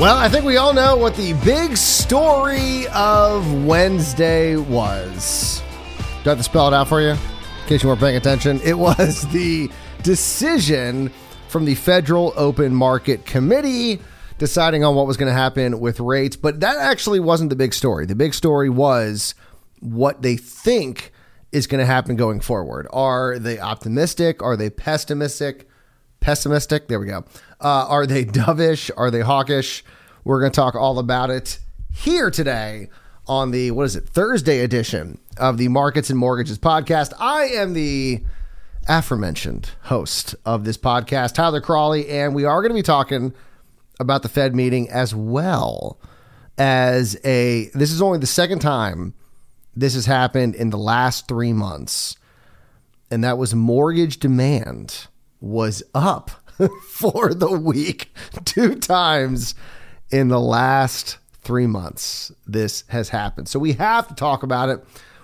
Well, I think we all know what the big story of Wednesday was. Do I have to spell it out for you? In case you weren't paying attention, it was the decision from the Federal Open Market Committee deciding on what was going to happen with rates. But that actually wasn't the big story. The big story was what they think is going to happen going forward. Are they optimistic? Are they pessimistic? Pessimistic? There we go. Uh, are they dovish? Are they hawkish? We're going to talk all about it here today on the, what is it, Thursday edition of the Markets and Mortgages podcast. I am the aforementioned host of this podcast, Tyler Crawley, and we are going to be talking about the Fed meeting as well as a, this is only the second time this has happened in the last three months. And that was mortgage demand was up for the week two times in the last three months. This has happened. So we have to talk about it.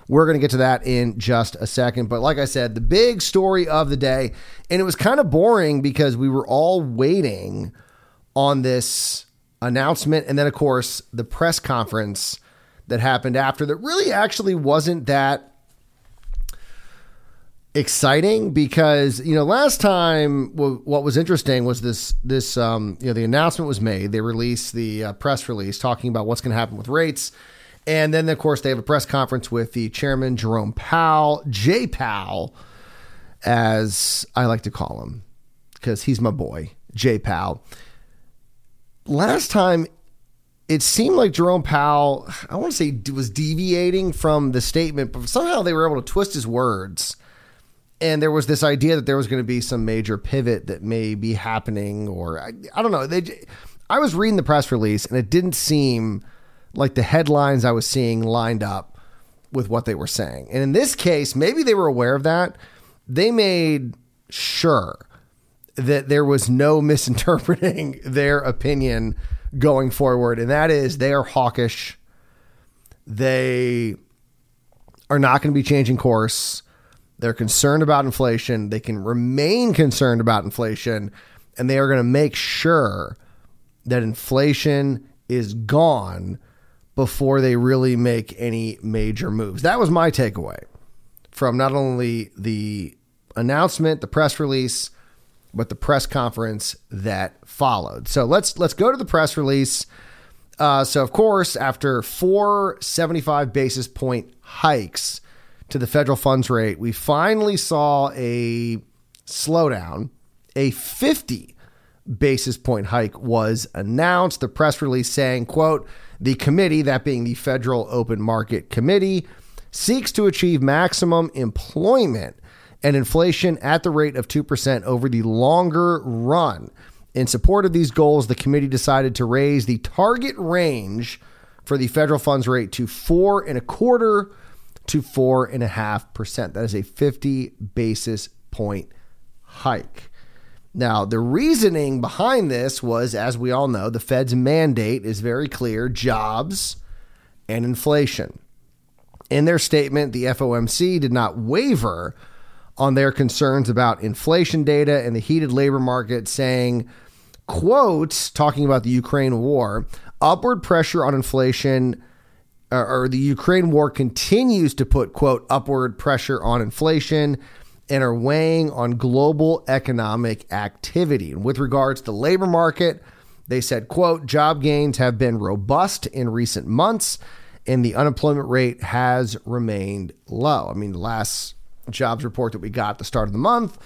We're going to get to that in just a second. But like I said, the big story of the day, and it was kind of boring because we were all waiting on this announcement. And then, of course, the press conference that happened after that really actually wasn't that exciting because you know last time what was interesting was this this um, you know the announcement was made they released the uh, press release talking about what's going to happen with rates and then of course they have a press conference with the chairman Jerome Powell J Powell as I like to call him because he's my boy J Powell last time it seemed like Jerome Powell, I want to say, was deviating from the statement, but somehow they were able to twist his words. And there was this idea that there was going to be some major pivot that may be happening, or I, I don't know. They, I was reading the press release, and it didn't seem like the headlines I was seeing lined up with what they were saying. And in this case, maybe they were aware of that. They made sure that there was no misinterpreting their opinion going forward, and that is they are hawkish. They are not going to be changing course. They're concerned about inflation. They can remain concerned about inflation, and they are going to make sure that inflation is gone before they really make any major moves. That was my takeaway from not only the announcement, the press release, but the press conference that followed. So let's let's go to the press release. Uh, so of course, after four 75 basis point hikes to the federal funds rate, we finally saw a slowdown. A 50 basis point hike was announced. The press release saying, "quote The committee, that being the Federal Open Market Committee, seeks to achieve maximum employment." and inflation at the rate of 2% over the longer run. In support of these goals, the committee decided to raise the target range for the federal funds rate to four and a quarter to four and a half percent. That is a 50 basis point hike. Now, the reasoning behind this was, as we all know, the Fed's mandate is very clear jobs and inflation. In their statement, the FOMC did not waver on their concerns about inflation data and the heated labor market, saying, quotes, talking about the Ukraine war, upward pressure on inflation Uh, or the Ukraine war continues to put, quote, upward pressure on inflation and are weighing on global economic activity. And with regards to the labor market, they said, quote, job gains have been robust in recent months and the unemployment rate has remained low. I mean, the last jobs report that we got at the start of the month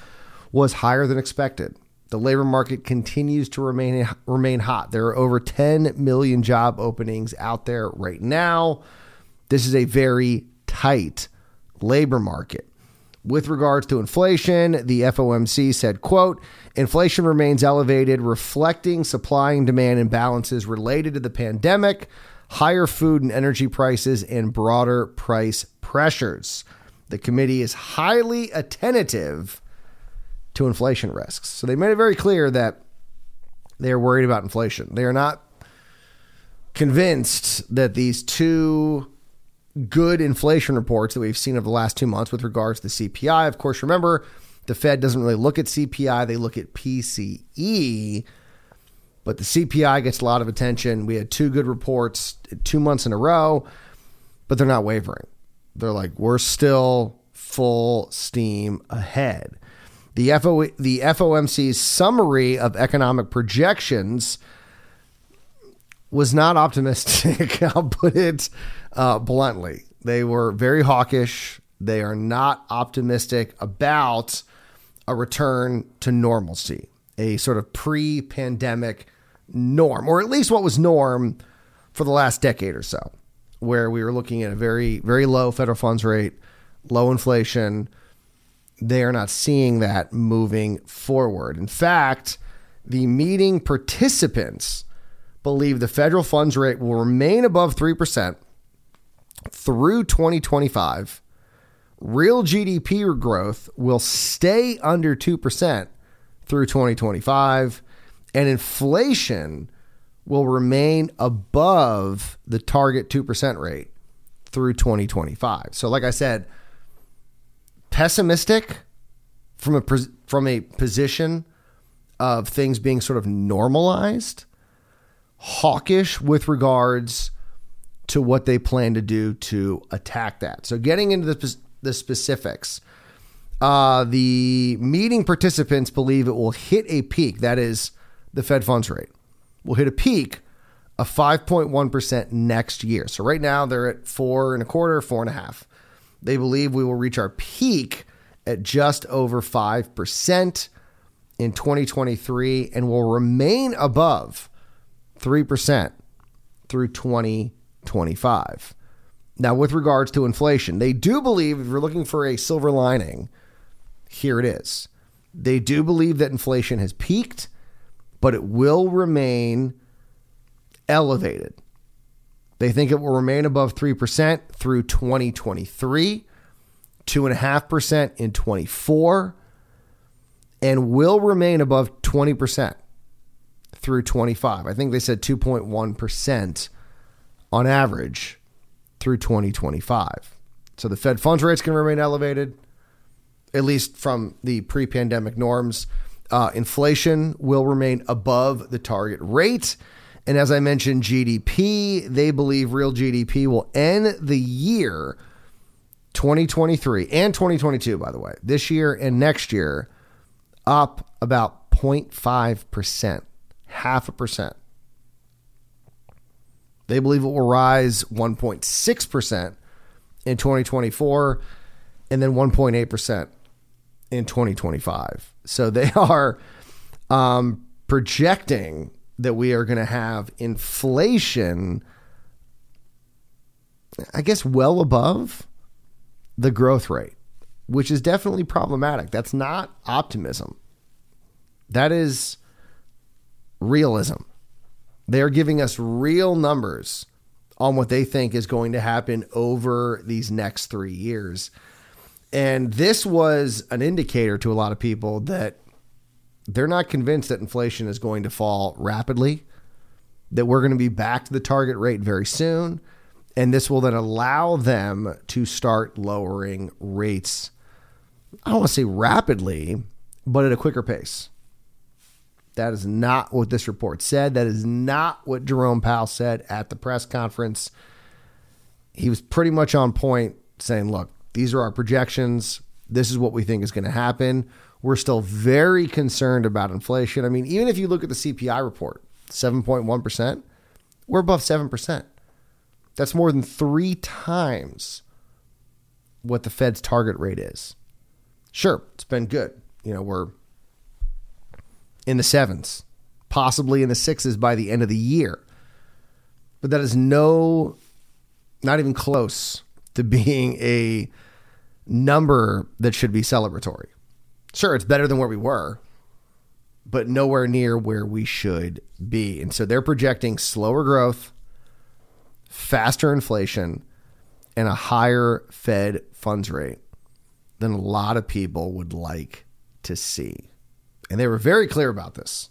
was higher than expected. The labor market continues to remain remain hot. There are over 10 million job openings out there right now. This is a very tight labor market. With regards to inflation, the FOMC said, quote, inflation remains elevated, reflecting supply and demand imbalances related to the pandemic, higher food and energy prices, and broader price pressures. The committee is highly attentive to inflation risks. So they made it very clear that they are worried about inflation. They are not convinced that these two good inflation reports that we've seen over the last two months with regards to the CPI. Of course, remember, the Fed doesn't really look at CPI, they look at PCE. But the CPI gets a lot of attention. We had two good reports two months in a row, but they're not wavering. They're like, we're still full steam ahead. The, FO, the FOMC's summary of economic projections was not optimistic. I'll put it uh, bluntly. They were very hawkish. They are not optimistic about a return to normalcy, a sort of pre pandemic norm, or at least what was norm for the last decade or so, where we were looking at a very, very low federal funds rate, low inflation. They are not seeing that moving forward. In fact, the meeting participants believe the federal funds rate will remain above 3% through 2025. Real GDP growth will stay under 2% through 2025, and inflation will remain above the target 2% rate through 2025. So, like I said, pessimistic from a from a position of things being sort of normalized, hawkish with regards to what they plan to do to attack that. So, getting into the, the specifics, uh, the meeting participants believe it will hit a peak. That is the Fed funds rate will hit a peak of 5.1% next year. So, right now they're at four and a quarter, four and a half. They believe we will reach our peak at just over 5% in 2023 and will remain above 3% through 2025. Now, with regards to inflation, they do believe if you're looking for a silver lining, here it is. They do believe that inflation has peaked, but it will remain elevated. They think it will remain above 3% through 2023, 2.5% in 24, and will remain above 20% through 25. I think they said 2.1% on average through 2025. So the Fed funds rates can remain elevated, at least from the pre pandemic norms. Uh, inflation will remain above the target rate. And as I mentioned, GDP, they believe real GDP will end the year 2023 and 2022, by the way, this year and next year, up about 0.5%, half a percent. They believe it will rise 1.6% in 2024 and then 1.8% in 2025. So they are um, projecting that we are going to have inflation, I guess, well above the growth rate, which is definitely problematic. That's not optimism, that is realism. They are giving us real numbers on what they think is going to happen over these next three years. And this was an indicator to a lot of people that they're not convinced that inflation is going to fall rapidly, that we're going to be back to the target rate very soon. And this will then allow them to start lowering rates. I don't want to say rapidly, but at a quicker pace. That is not what this report said. That is not what Jerome Powell said at the press conference. He was pretty much on point saying, look, these are our projections. This is what we think is going to happen. We're still very concerned about inflation. I mean, even if you look at the CPI report, 7.1%, we're above 7%. That's more than three times what the Fed's target rate is. Sure, it's been good. You know, we're in the sevens, possibly in the sixes by the end of the year. But that is no, not even close to being a number that should be celebratory. Sure, it's better than where we were, but nowhere near where we should be. And so they're projecting slower growth, faster inflation, and a higher Fed funds rate than a lot of people would like to see. And they were very clear about this.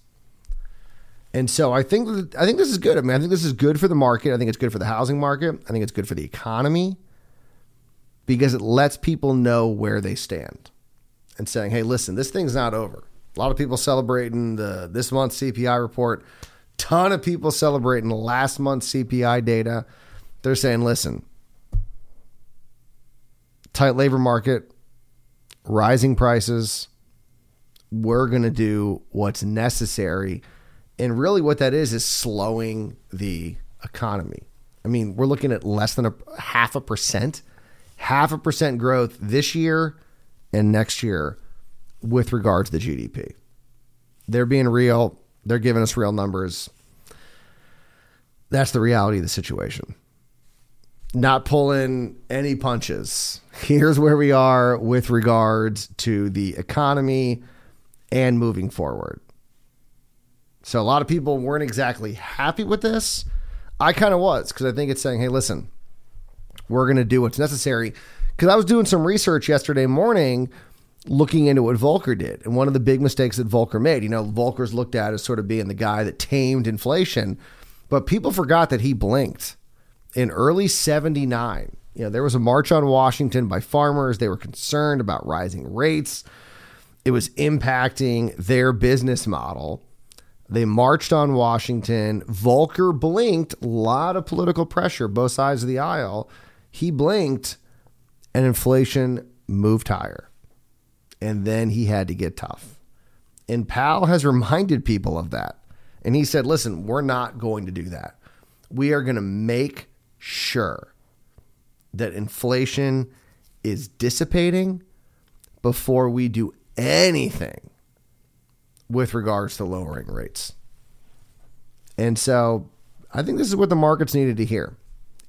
And so I think I think this is good. I mean, I think this is good for the market. I think it's good for the housing market. I think it's good for the economy because it lets people know where they stand and saying, "Hey, listen, this thing's not over." A lot of people celebrating the this month's CPI report. Ton of people celebrating last month's CPI data. They're saying, "Listen, tight labor market, rising prices, we're going to do what's necessary. And really, what that is, is slowing the economy. I mean, we're looking at less than a half a percent, half a percent growth this year and next year with regard to the GDP. They're being real, they're giving us real numbers. That's the reality of the situation not pulling any punches. Here's where we are with regards to the economy and moving forward. So, a lot of people weren't exactly happy with this. I kind of was because I think it's saying, hey, listen, we're going to do what's necessary. Because I was doing some research yesterday morning looking into what Volcker did. And one of the big mistakes that Volcker made, you know, Volcker's looked at as sort of being the guy that tamed inflation, but people forgot that he blinked in early 79. You know, there was a march on Washington by farmers. They were concerned about rising rates. It was impacting their business model. They marched on Washington. Volcker blinked, a lot of political pressure, both sides of the aisle. He blinked, and inflation moved higher. And then he had to get tough. And Powell has reminded people of that. And he said, listen, we're not going to do that. We are going to make sure that inflation is dissipating before we do anything with regards to lowering rates. And so I think this is what the markets needed to hear,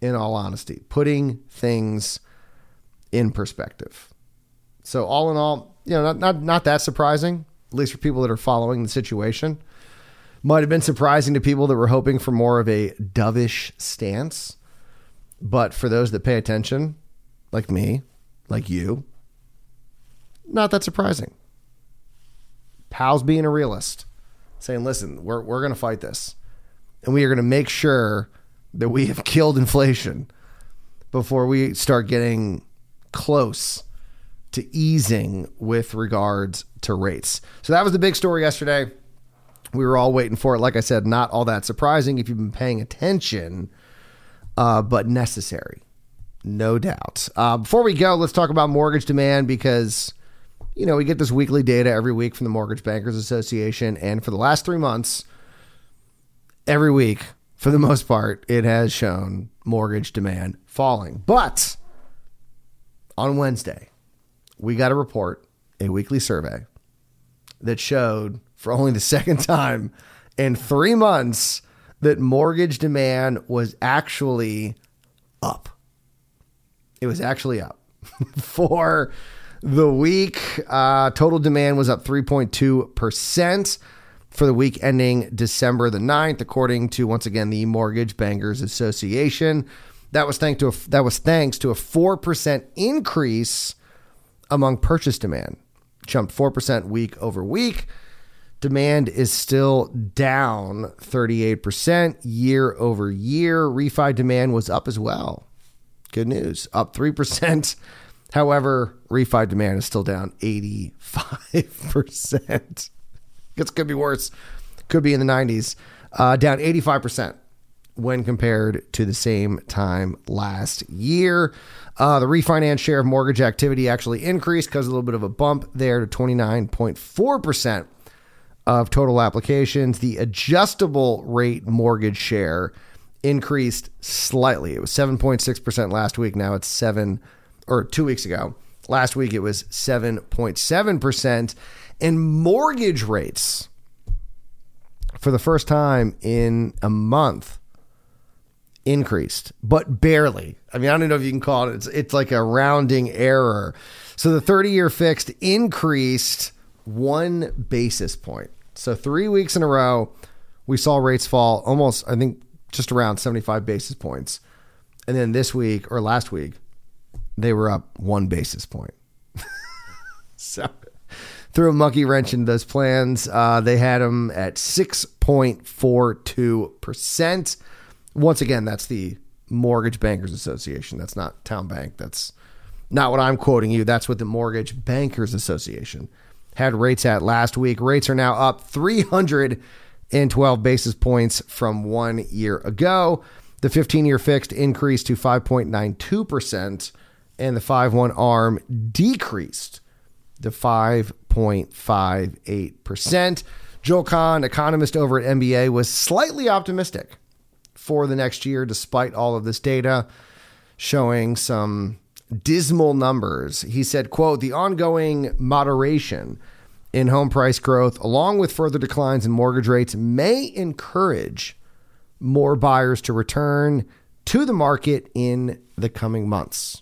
in all honesty, putting things in perspective. So all in all, you know, not not not that surprising, at least for people that are following the situation. Might have been surprising to people that were hoping for more of a dovish stance. But for those that pay attention, like me, like you, not that surprising. Powell's being a realist, saying, listen, we're, we're going to fight this. And we are going to make sure that we have killed inflation before we start getting close to easing with regards to rates. So that was the big story yesterday. We were all waiting for it. Like I said, not all that surprising if you've been paying attention uh, but necessary, no doubt. Uh, before we go, let's talk about mortgage demand because you know we get this weekly data every week from the Mortgage Bankers Association, and for the last three months, every week, for the most part, it has shown mortgage demand falling. But on Wednesday, we got a report, a weekly survey that showed for only the second time in three months that mortgage demand was actually up. It was actually up for the week. Uh, total demand was up 3.2% for the week ending December the 9th, according to once again the Mortgage Bankers Association. That was thanks to a, that was thanks to a 4% increase among purchase demand. Jumped 4% week over week. Demand is still down 38% year over year. Refi demand was up as well. Good news, up 3%. However, refi demand is still down 85%. It could be worse. Could be in the 90s. Uh, down 85% when compared to the same time last year. Uh, the refinance share of mortgage activity actually increased because a little bit of a bump there to 29.4% of total applications. The adjustable rate mortgage share increased slightly. It was 7.6% last week. Now it's 7 or 2 weeks ago. Last week it was 7.7% and mortgage rates for the first time in a month increased, but barely. I mean, I don't know if you can call it. It's it's like a rounding error. So the 30 year fixed increased one basis point. So three weeks in a row, we saw rates fall almost, I think, just around 75 basis points. And then this week or last week, they were up one basis point. so threw a monkey wrench into those plans. Uh, they had them at 6.42%. Once again, that's the Mortgage Bankers Association. That's not Town Bank. That's not what I'm quoting you. That's what the Mortgage Bankers Association had rates at last week. Rates are now up 312 basis points from one year ago. The 15 year fixed increased to 5.92%, and the 5 1 arm decreased to 5.58%. Joel Kan, economist over at MBA, was slightly optimistic for the next year, despite all of this data showing some dismal numbers. He said, quote, the ongoing moderation in home price growth, along with further declines in mortgage rates, may encourage more buyers to return to the market in the coming months.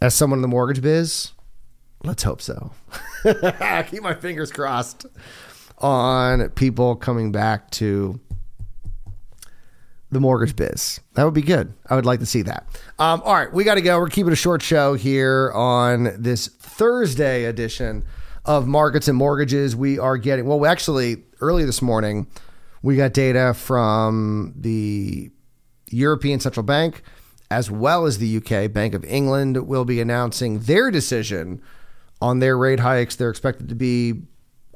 As someone in the mortgage biz, let's hope so. Keep my fingers crossed on people coming back to the mortgage biz. That would be good. I would like to see that. Um, all right, we got to go. We're keeping a short show here on this Thursday edition of Markets and Mortgages. We are getting, well, actually, early this morning, we got data from the European Central Bank as well as the UK Bank of England will be announcing their decision on their rate hikes. They're expected to be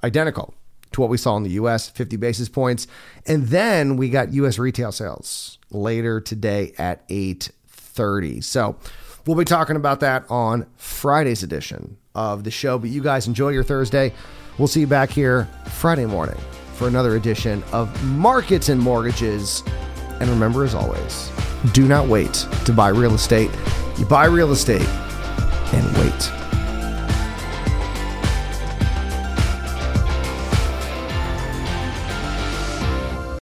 identical to what we saw in the US, 50 basis points. And then we got US retail sales later today at 8:30. So, we'll be talking about that on Friday's edition of the show, but you guys enjoy your Thursday. We'll see you back here Friday morning for another edition of Markets and Mortgages. And remember as always, do not wait to buy real estate. You buy real estate and wait.